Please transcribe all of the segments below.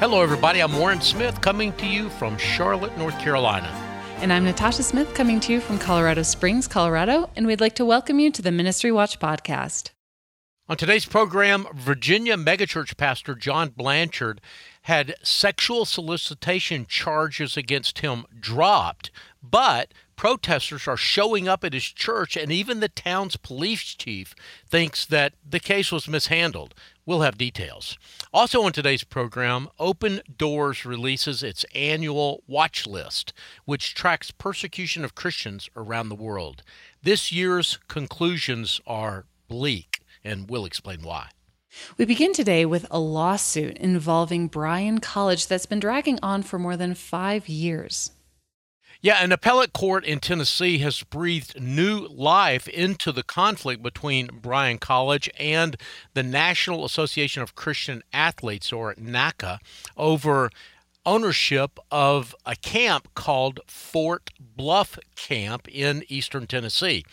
Hello, everybody. I'm Warren Smith coming to you from Charlotte, North Carolina. And I'm Natasha Smith coming to you from Colorado Springs, Colorado, and we'd like to welcome you to the Ministry Watch podcast. On today's program, Virginia megachurch pastor John Blanchard had sexual solicitation charges against him dropped, but protesters are showing up at his church, and even the town's police chief thinks that the case was mishandled. We'll have details. Also, on today's program, Open Doors releases its annual watch list, which tracks persecution of Christians around the world. This year's conclusions are bleak and we'll explain why. We begin today with a lawsuit involving Bryan College that's been dragging on for more than five years. Yeah, an appellate court in Tennessee has breathed new life into the conflict between Bryan College and the National Association of Christian Athletes, or NACA, over ownership of a camp called Fort Bluff Camp in eastern Tennessee.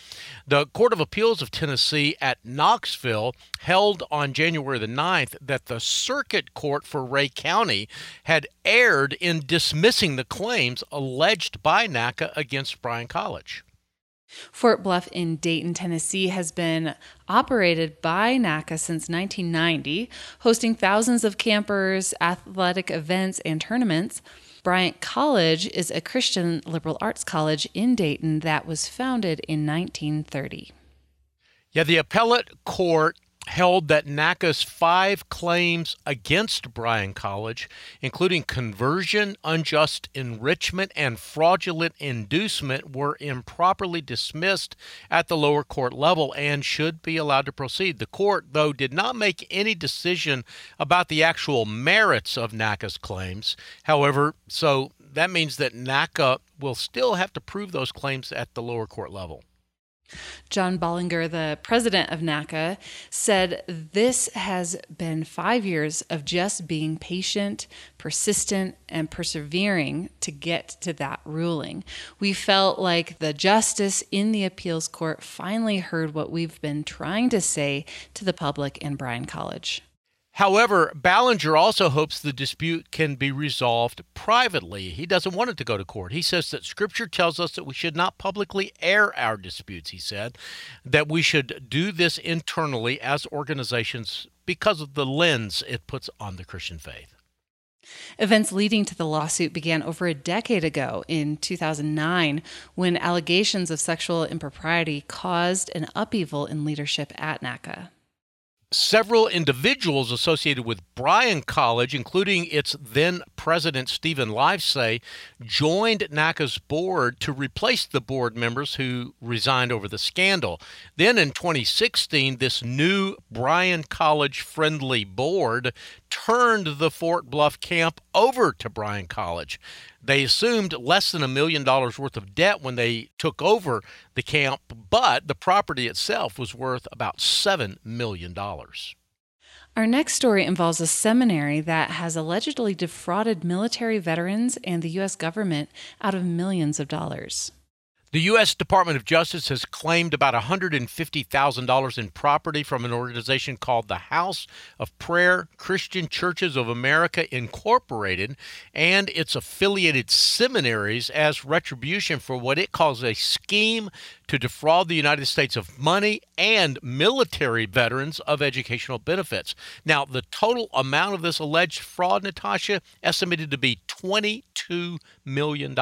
The Court of Appeals of Tennessee at Knoxville held on January the 9th that the Circuit Court for Rhea County had erred in dismissing the claims alleged by NACA against Bryan College. Fort Bluff in Dayton, Tennessee has been operated by NACA since 1990, hosting thousands of campers, athletic events, and tournaments. Bryan College is a Christian liberal arts college in Dayton that was founded in 1930. Yeah, the appellate court held that NACA's five claims against Bryan College, including conversion, unjust enrichment, and fraudulent inducement, were improperly dismissed at the lower court level and should be allowed to proceed. The court, though, did not make any decision about the actual merits of NACA's claims. However, so that means that NACA will still have to prove those claims at the lower court level. John Bollinger, the president of NACA, said this has been five years of just being patient, persistent, and persevering to get to that ruling. We felt like the justice in the appeals court finally heard what we've been trying to say to the public in Bryan College. However, Ballinger also hopes the dispute can be resolved privately. He doesn't want it to go to court. He says that Scripture tells us that we should not publicly air our disputes, he said, that we should do this internally as organizations because of the lens it puts on the Christian faith. Events leading to the lawsuit began over a decade ago in 2009 when allegations of sexual impropriety caused an upheaval in leadership at NACA several individuals associated with Bryan College, including its then president Stephen Livesay, joined NACA's board to replace the board members who resigned over the scandal. Then in 2016, this new Bryan College friendly board turned the Fort Bluff camp over to Bryan College. They assumed less than a million dollars worth of debt when they took over the camp, but the property itself was worth about $7 million. Our next story involves a seminary that has allegedly defrauded military veterans and the U.S. government out of millions of dollars. The U.S. Department of Justice has claimed about $150,000 in property from an organization called the House of Prayer Christian Churches of America Incorporated and its affiliated seminaries as retribution for what it calls a scheme to defraud the United States of money and military veterans of educational benefits. Now, the total amount of this alleged fraud, Natasha, estimated to be $22 million.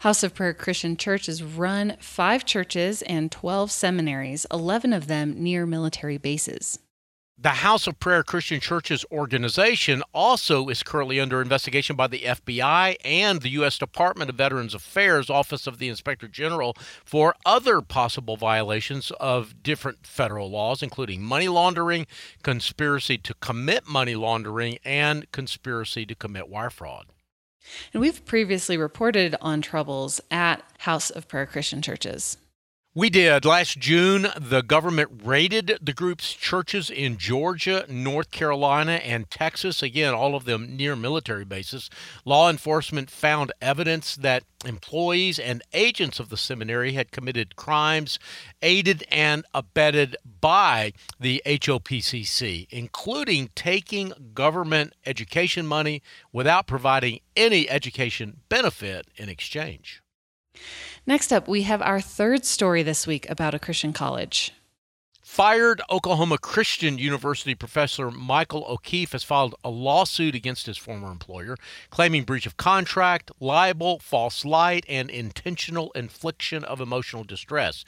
House of Prayer Christian Church has run five churches and 12 seminaries, 11 of them near military bases. The House of Prayer Christian Churches organization also is currently under investigation by the FBI and the U.S. Department of Veterans Affairs Office of the Inspector General for other possible violations of different federal laws, including money laundering, conspiracy to commit money laundering, and conspiracy to commit wire fraud. And we've previously reported on troubles at House of Prayer Christian churches. We did. Last June, the government raided the group's churches in Georgia, North Carolina, and Texas. Again, all of them near military bases. Law enforcement found evidence that employees and agents of the seminary had committed crimes aided and abetted by the HOPCC, including taking government education money without providing any education benefit in exchange. Next up, we have our third story this week about a Christian college. Fired Oklahoma Christian University professor Michael O'Keefe has filed a lawsuit against his former employer, claiming breach of contract, libel, false light, and intentional infliction of emotional distress.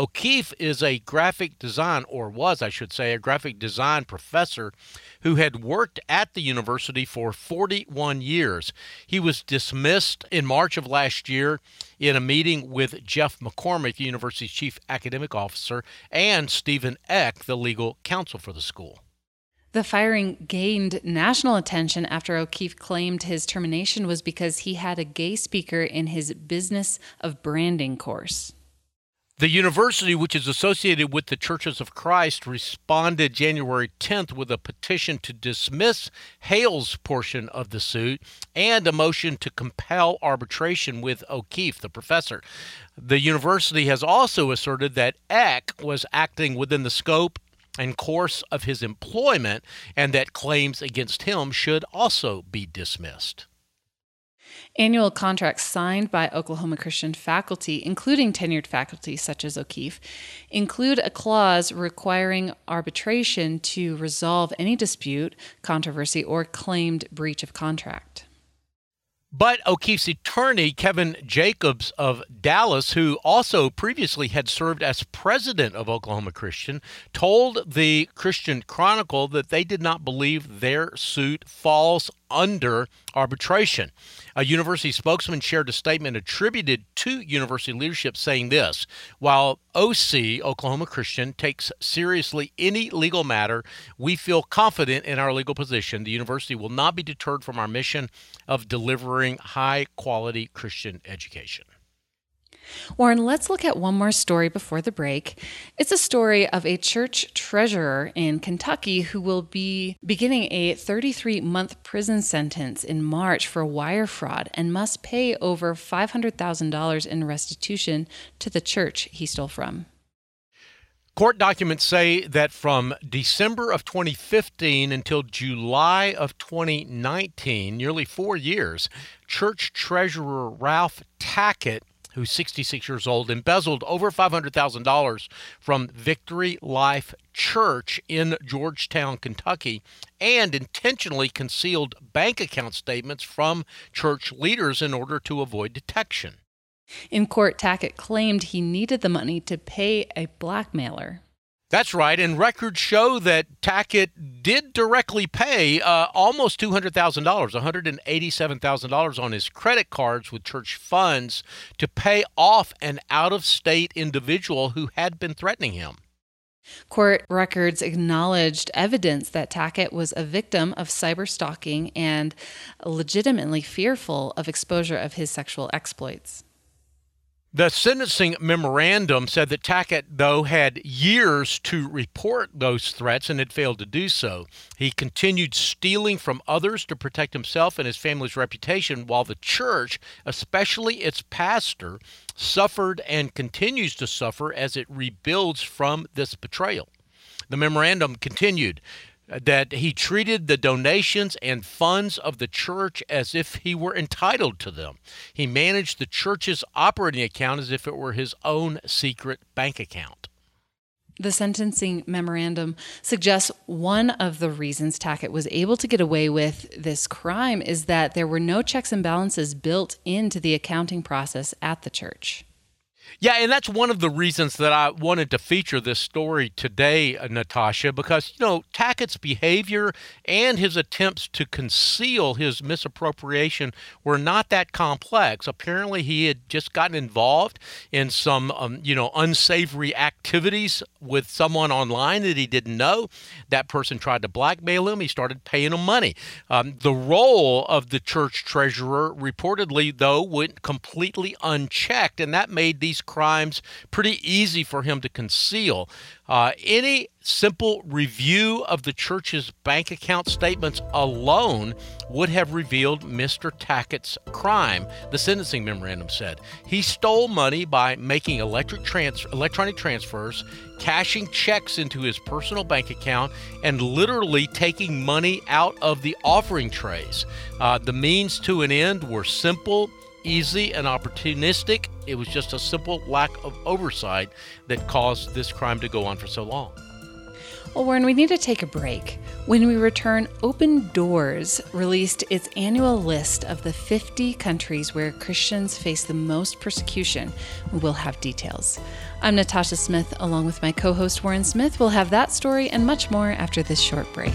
O'Keefe is a graphic design, or was, I should say, a graphic design professor who had worked at the university for 41 years. He was dismissed in March of last year in a meeting with Jeff McCormick, the university's chief academic officer, and Stephen Eck, the legal counsel for the school. The firing gained national attention after O'Keefe claimed his termination was because he had a gay speaker in his Business of Branding course. The university, which is associated with the Churches of Christ, responded January 10th with a petition to dismiss Hale's portion of the suit and a motion to compel arbitration with O'Keefe, the professor. The university has also asserted that Eck was acting within the scope and course of his employment and that claims against him should also be dismissed. Annual contracts signed by Oklahoma Christian faculty, including tenured faculty such as O'Keefe, include a clause requiring arbitration to resolve any dispute, controversy, or claimed breach of contract. But O'Keefe's attorney, Kevin Jacobs of Dallas, who also previously had served as president of Oklahoma Christian, told the Christian Chronicle that they did not believe their suit falls under arbitration. A university spokesman shared a statement attributed to university leadership saying this While OC, Oklahoma Christian, takes seriously any legal matter, we feel confident in our legal position. The university will not be deterred from our mission of delivering high quality Christian education. Warren, let's look at one more story before the break. It's a story of a church treasurer in Kentucky who will be beginning a 33 month prison sentence in March for wire fraud and must pay over $500,000 in restitution to the church he stole from. Court documents say that from December of 2015 until July of 2019, nearly four years, church treasurer Ralph Tackett who's 66 years old, embezzled over $500,000 from Victory Life Church in Georgetown, Kentucky, and intentionally concealed bank account statements from church leaders in order to avoid detection. In court, Tackett claimed he needed the money to pay a blackmailer. That's right, and records show that Tackett did directly pay uh, almost $200,000, $187,000 on his credit cards with church funds to pay off an out of state individual who had been threatening him. Court records acknowledged evidence that Tackett was a victim of cyber stalking and legitimately fearful of exposure of his sexual exploits. The sentencing memorandum said that Tackett, though, had years to report those threats and had failed to do so. He continued stealing from others to protect himself and his family's reputation, while the church, especially its pastor, suffered and continues to suffer as it rebuilds from this betrayal. The memorandum continued that he treated the donations and funds of the church as if he were entitled to them. He managed the church's operating account as if it were his own secret bank account. The sentencing memorandum suggests one of the reasons Tackett was able to get away with this crime is that there were no checks and balances built into the accounting process at the church. Yeah, and that's one of the reasons that I wanted to feature this story today, uh, Natasha, because, you know, Tackett's behavior and his attempts to conceal his misappropriation were not that complex. Apparently, he had just gotten involved in some, um, you know, unsavory activities with someone online that he didn't know. That person tried to blackmail him. He started paying him money. Um, the role of the church treasurer reportedly, though, went completely unchecked, and that made these crimes pretty easy for him to conceal. Uh, any simple review of the church's bank account statements alone would have revealed Mr. Tackett's crime, the sentencing memorandum said. He stole money by making electric trans- electronic transfers, cashing checks into his personal bank account, and literally taking money out of the offering trays. Uh, the means to an end were simple easy and opportunistic. It was just a simple lack of oversight that caused this crime to go on for so long. Well, Warren, we need to take a break. When we return, Open Doors released its annual list of the 50 countries where Christians face the most persecution. We'll have details. I'm Natasha Smith, along with my co host Warren Smith. We'll have that story and much more after this short break.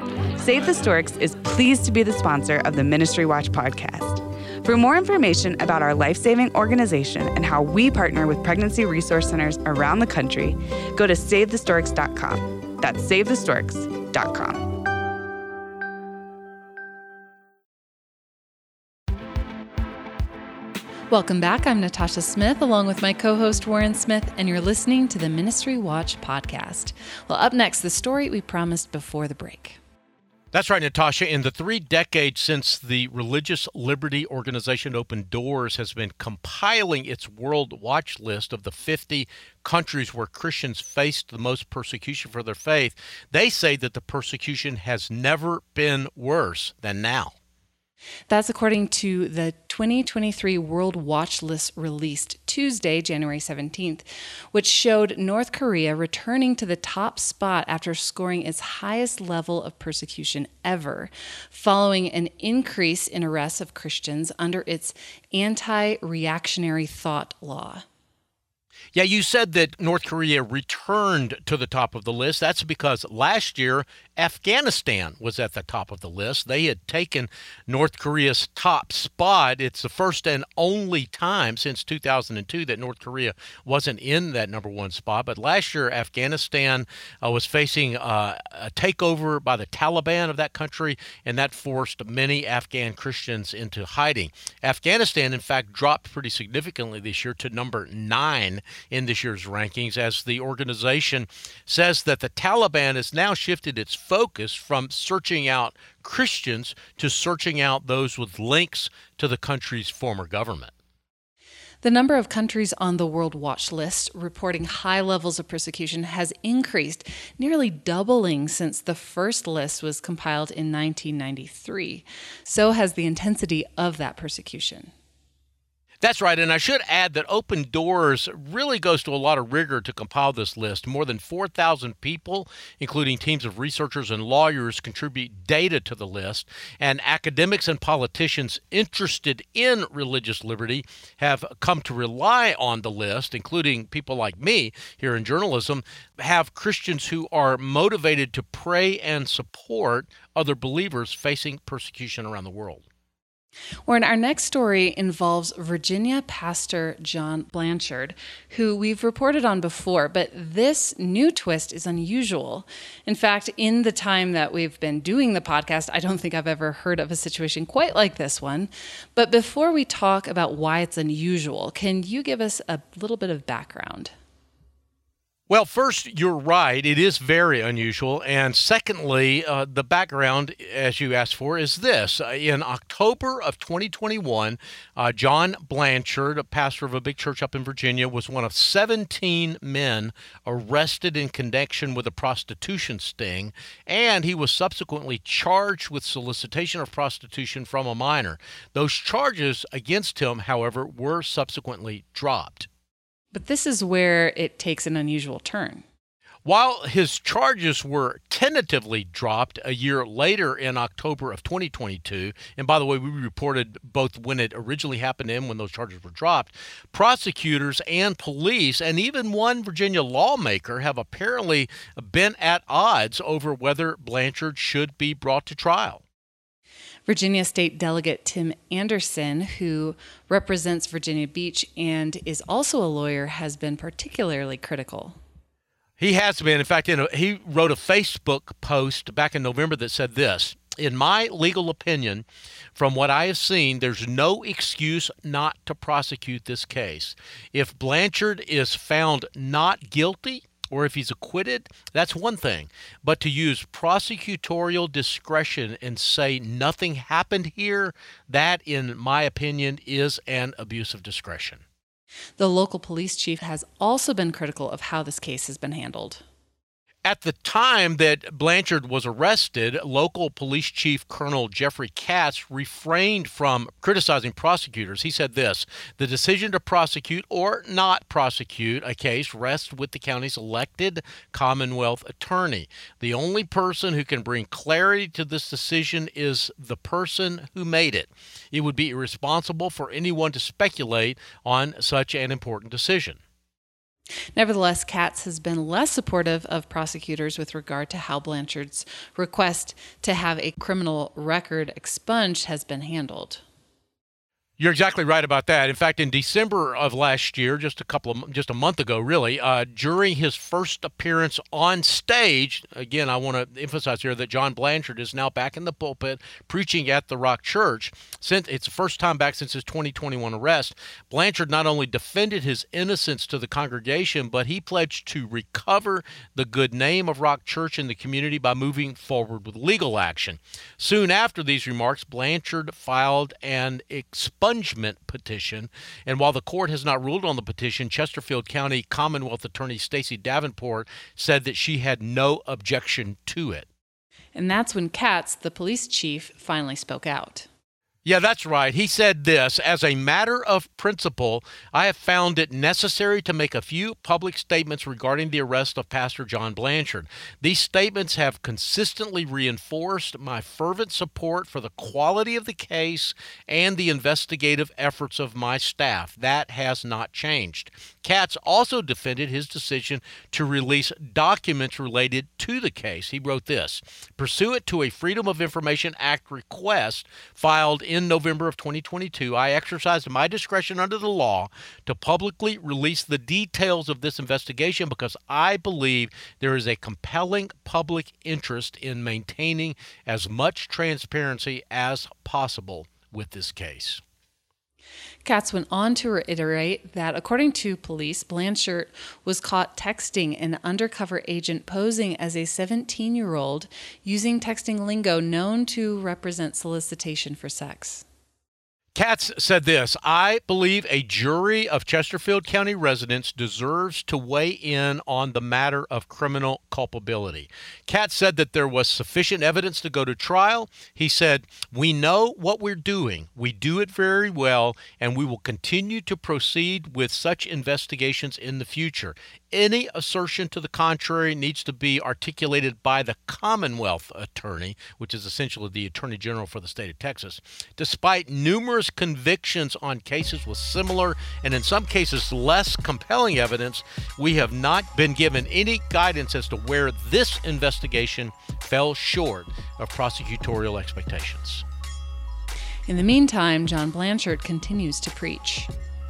Save the Storks is pleased to be the sponsor of the Ministry Watch podcast. For more information about our life saving organization and how we partner with pregnancy resource centers around the country, go to SaveTheStorks.com. That's SaveTheStorks.com. Welcome back. I'm Natasha Smith, along with my co host Warren Smith, and you're listening to the Ministry Watch podcast. Well, up next, the story we promised before the break. That's right, Natasha. In the three decades since the religious liberty organization Open Doors has been compiling its World Watch list of the 50 countries where Christians faced the most persecution for their faith, they say that the persecution has never been worse than now. That's according to the 2023 World Watch List released Tuesday, January 17th, which showed North Korea returning to the top spot after scoring its highest level of persecution ever, following an increase in arrests of Christians under its anti reactionary thought law. Yeah, you said that North Korea returned to the top of the list. That's because last year Afghanistan was at the top of the list. They had taken North Korea's top spot. It's the first and only time since 2002 that North Korea wasn't in that number one spot. But last year, Afghanistan uh, was facing uh, a takeover by the Taliban of that country, and that forced many Afghan Christians into hiding. Afghanistan, in fact, dropped pretty significantly this year to number nine in this year's rankings as the organization says that the Taliban has now shifted its focus from searching out Christians to searching out those with links to the country's former government. The number of countries on the World Watch list reporting high levels of persecution has increased, nearly doubling since the first list was compiled in 1993. So has the intensity of that persecution. That's right. And I should add that Open Doors really goes to a lot of rigor to compile this list. More than 4,000 people, including teams of researchers and lawyers, contribute data to the list. And academics and politicians interested in religious liberty have come to rely on the list, including people like me here in journalism, have Christians who are motivated to pray and support other believers facing persecution around the world. Warren, our next story involves Virginia pastor John Blanchard, who we've reported on before, but this new twist is unusual. In fact, in the time that we've been doing the podcast, I don't think I've ever heard of a situation quite like this one. But before we talk about why it's unusual, can you give us a little bit of background? Well, first, you're right. It is very unusual. And secondly, uh, the background, as you asked for, is this. Uh, in October of 2021, uh, John Blanchard, a pastor of a big church up in Virginia, was one of 17 men arrested in connection with a prostitution sting. And he was subsequently charged with solicitation of prostitution from a minor. Those charges against him, however, were subsequently dropped. But this is where it takes an unusual turn. While his charges were tentatively dropped a year later in October of 2022, and by the way, we reported both when it originally happened and when those charges were dropped, prosecutors and police, and even one Virginia lawmaker, have apparently been at odds over whether Blanchard should be brought to trial. Virginia State Delegate Tim Anderson, who represents Virginia Beach and is also a lawyer, has been particularly critical. He has been. In fact, a, he wrote a Facebook post back in November that said this In my legal opinion, from what I have seen, there's no excuse not to prosecute this case. If Blanchard is found not guilty, or if he's acquitted, that's one thing. But to use prosecutorial discretion and say nothing happened here, that, in my opinion, is an abuse of discretion. The local police chief has also been critical of how this case has been handled. At the time that Blanchard was arrested, local police chief Colonel Jeffrey Katz refrained from criticizing prosecutors. He said this The decision to prosecute or not prosecute a case rests with the county's elected Commonwealth attorney. The only person who can bring clarity to this decision is the person who made it. It would be irresponsible for anyone to speculate on such an important decision. Nevertheless, Katz has been less supportive of prosecutors with regard to how Blanchard's request to have a criminal record expunged has been handled. You're exactly right about that. In fact, in December of last year, just a couple of just a month ago, really, uh, during his first appearance on stage, again, I want to emphasize here that John Blanchard is now back in the pulpit preaching at the Rock Church. Since it's the first time back since his 2021 arrest, Blanchard not only defended his innocence to the congregation, but he pledged to recover the good name of Rock Church in the community by moving forward with legal action. Soon after these remarks, Blanchard filed an expungement expungement petition. And while the court has not ruled on the petition, Chesterfield County Commonwealth Attorney Stacy Davenport said that she had no objection to it. And that's when Katz, the police chief, finally spoke out. Yeah, that's right. He said this As a matter of principle, I have found it necessary to make a few public statements regarding the arrest of Pastor John Blanchard. These statements have consistently reinforced my fervent support for the quality of the case and the investigative efforts of my staff. That has not changed. Katz also defended his decision to release documents related to the case. He wrote this Pursuant to a Freedom of Information Act request filed in November of 2022, I exercised my discretion under the law to publicly release the details of this investigation because I believe there is a compelling public interest in maintaining as much transparency as possible with this case. Katz went on to reiterate that, according to police, Blanchard was caught texting an undercover agent posing as a 17 year old using texting lingo known to represent solicitation for sex. Katz said this I believe a jury of Chesterfield County residents deserves to weigh in on the matter of criminal culpability. Katz said that there was sufficient evidence to go to trial. He said, We know what we're doing, we do it very well, and we will continue to proceed with such investigations in the future. Any assertion to the contrary needs to be articulated by the Commonwealth Attorney, which is essentially the Attorney General for the state of Texas. Despite numerous convictions on cases with similar and in some cases less compelling evidence, we have not been given any guidance as to where this investigation fell short of prosecutorial expectations. In the meantime, John Blanchard continues to preach.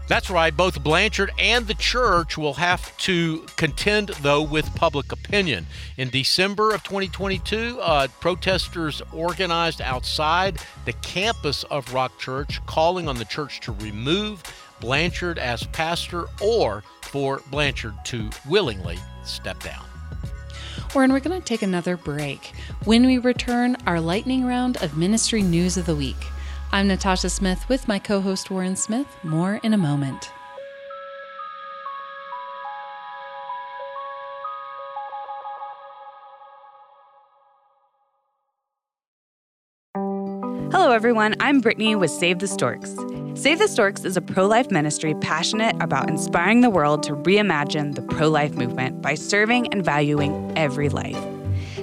That's right. Both Blanchard and the church will have to contend, though, with public opinion. In December of 2022, uh, protesters organized outside the campus of Rock Church, calling on the church to remove Blanchard as pastor or for Blanchard to willingly step down. Warren, we're going to take another break. When we return, our lightning round of ministry news of the week. I'm Natasha Smith with my co host Warren Smith. More in a moment. Hello, everyone. I'm Brittany with Save the Storks. Save the Storks is a pro life ministry passionate about inspiring the world to reimagine the pro life movement by serving and valuing every life.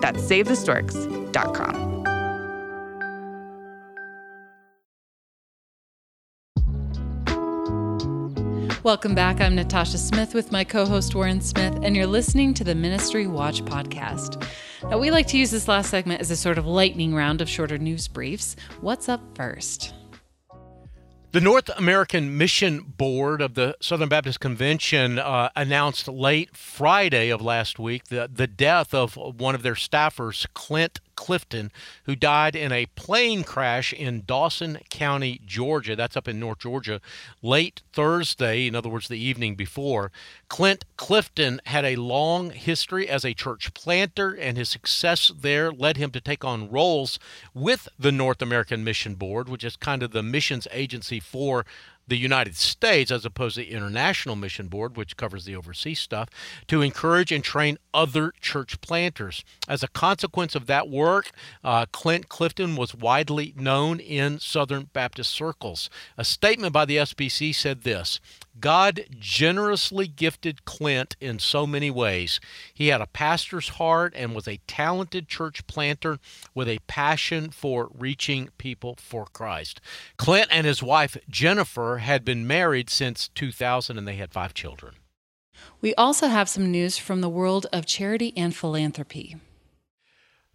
That's SaveTheStorks.com. Welcome back. I'm Natasha Smith with my co host Warren Smith, and you're listening to the Ministry Watch podcast. Now, we like to use this last segment as a sort of lightning round of shorter news briefs. What's up first? The North American Mission Board of the Southern Baptist Convention uh, announced late Friday of last week the, the death of one of their staffers, Clint Clifton, who died in a plane crash in Dawson County, Georgia. That's up in North Georgia, late Thursday, in other words, the evening before. Clint Clifton had a long history as a church planter, and his success there led him to take on roles with the North American Mission Board, which is kind of the missions agency for the United States, as opposed to the International Mission Board, which covers the overseas stuff, to encourage and train other church planters. As a consequence of that work, uh, Clint Clifton was widely known in Southern Baptist circles. A statement by the SBC said this God generously gifted Clint in so many ways. He had a pastor's heart and was a talented church planter with a passion for reaching people for Christ. Clint and his wife Jennifer had been married since 2000 and they had five children. We also have some news from the world of charity and philanthropy.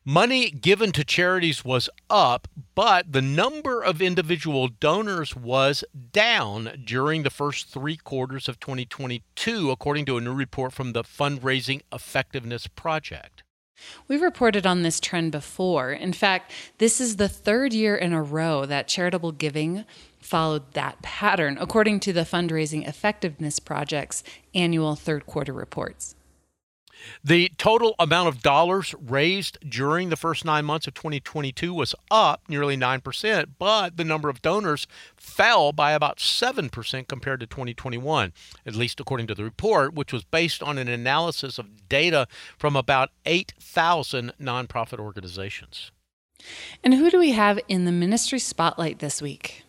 Money given to charities was up, but the number of individual donors was down during the first three quarters of 2022, according to a new report from the Fundraising Effectiveness Project. We've reported on this trend before. In fact, this is the third year in a row that charitable giving followed that pattern, according to the Fundraising Effectiveness Project's annual third quarter reports. The total amount of dollars raised during the first nine months of 2022 was up nearly 9%, but the number of donors fell by about 7% compared to 2021, at least according to the report, which was based on an analysis of data from about 8,000 nonprofit organizations. And who do we have in the ministry spotlight this week?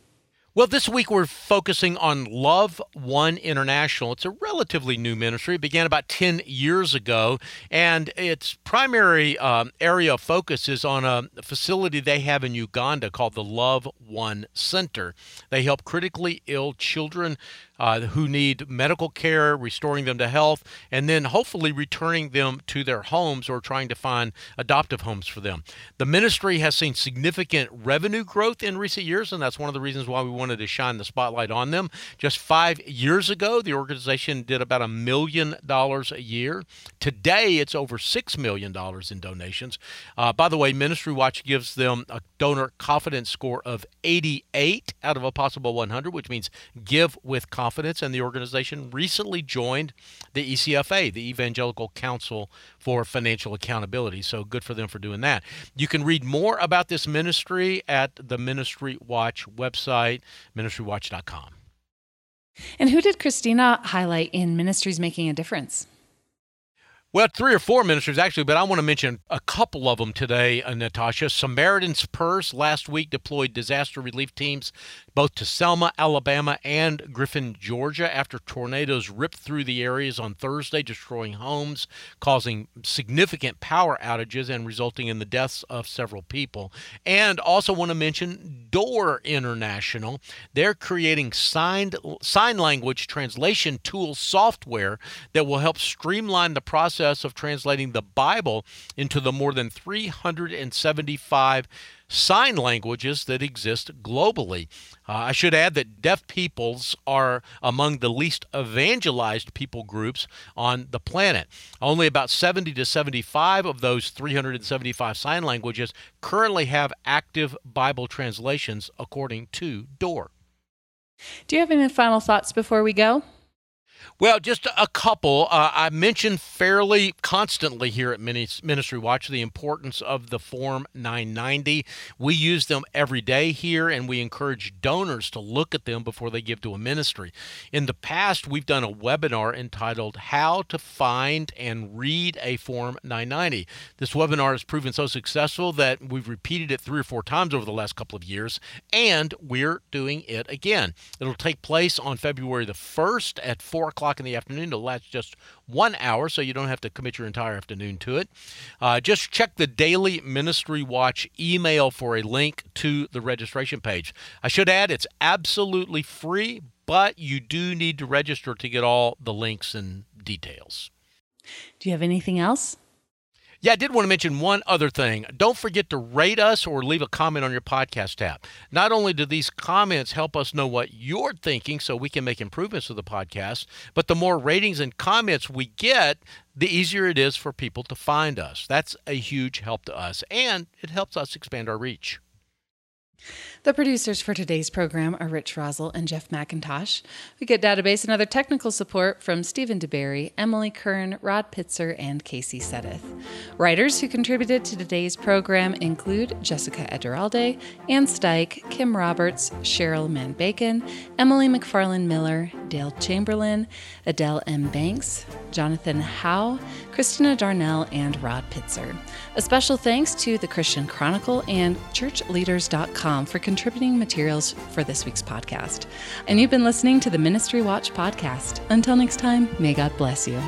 Well, this week we're focusing on Love One International. It's a relatively new ministry. It began about 10 years ago, and its primary um, area of focus is on a facility they have in Uganda called the Love One Center. They help critically ill children uh, who need medical care, restoring them to health, and then hopefully returning them to their homes or trying to find adoptive homes for them. The ministry has seen significant revenue growth in recent years, and that's one of the reasons why we wanted to shine the spotlight on them. Just five years ago, the organization did about a million dollars a year. Today, it's over six million dollars in donations. Uh, by the way, Ministry Watch gives them a donor confidence score of 88 out of a possible 100, which means give with confidence confidence, and the organization recently joined the ECFA, the Evangelical Council for Financial Accountability. So good for them for doing that. You can read more about this ministry at the Ministry Watch website, ministrywatch.com. And who did Christina highlight in Ministries Making a Difference? Well, three or four ministers actually, but I want to mention a couple of them today, uh, Natasha. Samaritan's Purse last week deployed disaster relief teams both to Selma, Alabama, and Griffin, Georgia, after tornadoes ripped through the areas on Thursday, destroying homes, causing significant power outages, and resulting in the deaths of several people. And also want to mention Door International. They're creating signed, sign language translation tool software that will help streamline the process of translating the Bible into the more than 375 sign languages that exist globally. Uh, I should add that deaf peoples are among the least evangelized people groups on the planet. Only about 70 to 75 of those 375 sign languages currently have active Bible translations, according to DOOR. Do you have any final thoughts before we go? Well, just a couple. Uh, I mentioned fairly constantly here at Ministry Watch the importance of the Form 990. We use them every day here, and we encourage donors to look at them before they give to a ministry. In the past, we've done a webinar entitled How to Find and Read a Form 990. This webinar has proven so successful that we've repeated it three or four times over the last couple of years, and we're doing it again. It'll take place on February the 1st at 4 o'clock in the afternoon. It'll last just one hour, so you don't have to commit your entire afternoon to it. Uh, just check the Daily Ministry Watch email for a link to the registration page. I should add, it's absolutely free, but you do need to register to get all the links and details. Do you have anything else? Yeah, I did want to mention one other thing. Don't forget to rate us or leave a comment on your podcast app. Not only do these comments help us know what you're thinking so we can make improvements to the podcast, but the more ratings and comments we get, the easier it is for people to find us. That's a huge help to us, and it helps us expand our reach. The producers for today's program are Rich Rosell and Jeff McIntosh. We get database and other technical support from Stephen DeBerry, Emily Kern, Rod Pitzer, and Casey Sedith. Writers who contributed to today's program include Jessica Eturralde, Ann Steich, Kim Roberts, Cheryl Mann Bacon, Emily McFarland Miller, Dale Chamberlain, Adele M. Banks, Jonathan Howe, Christina Darnell, and Rod Pitzer. A special thanks to the Christian Chronicle and churchleaders.com for contributing materials for this week's podcast. And you've been listening to the Ministry Watch podcast. Until next time, may God bless you.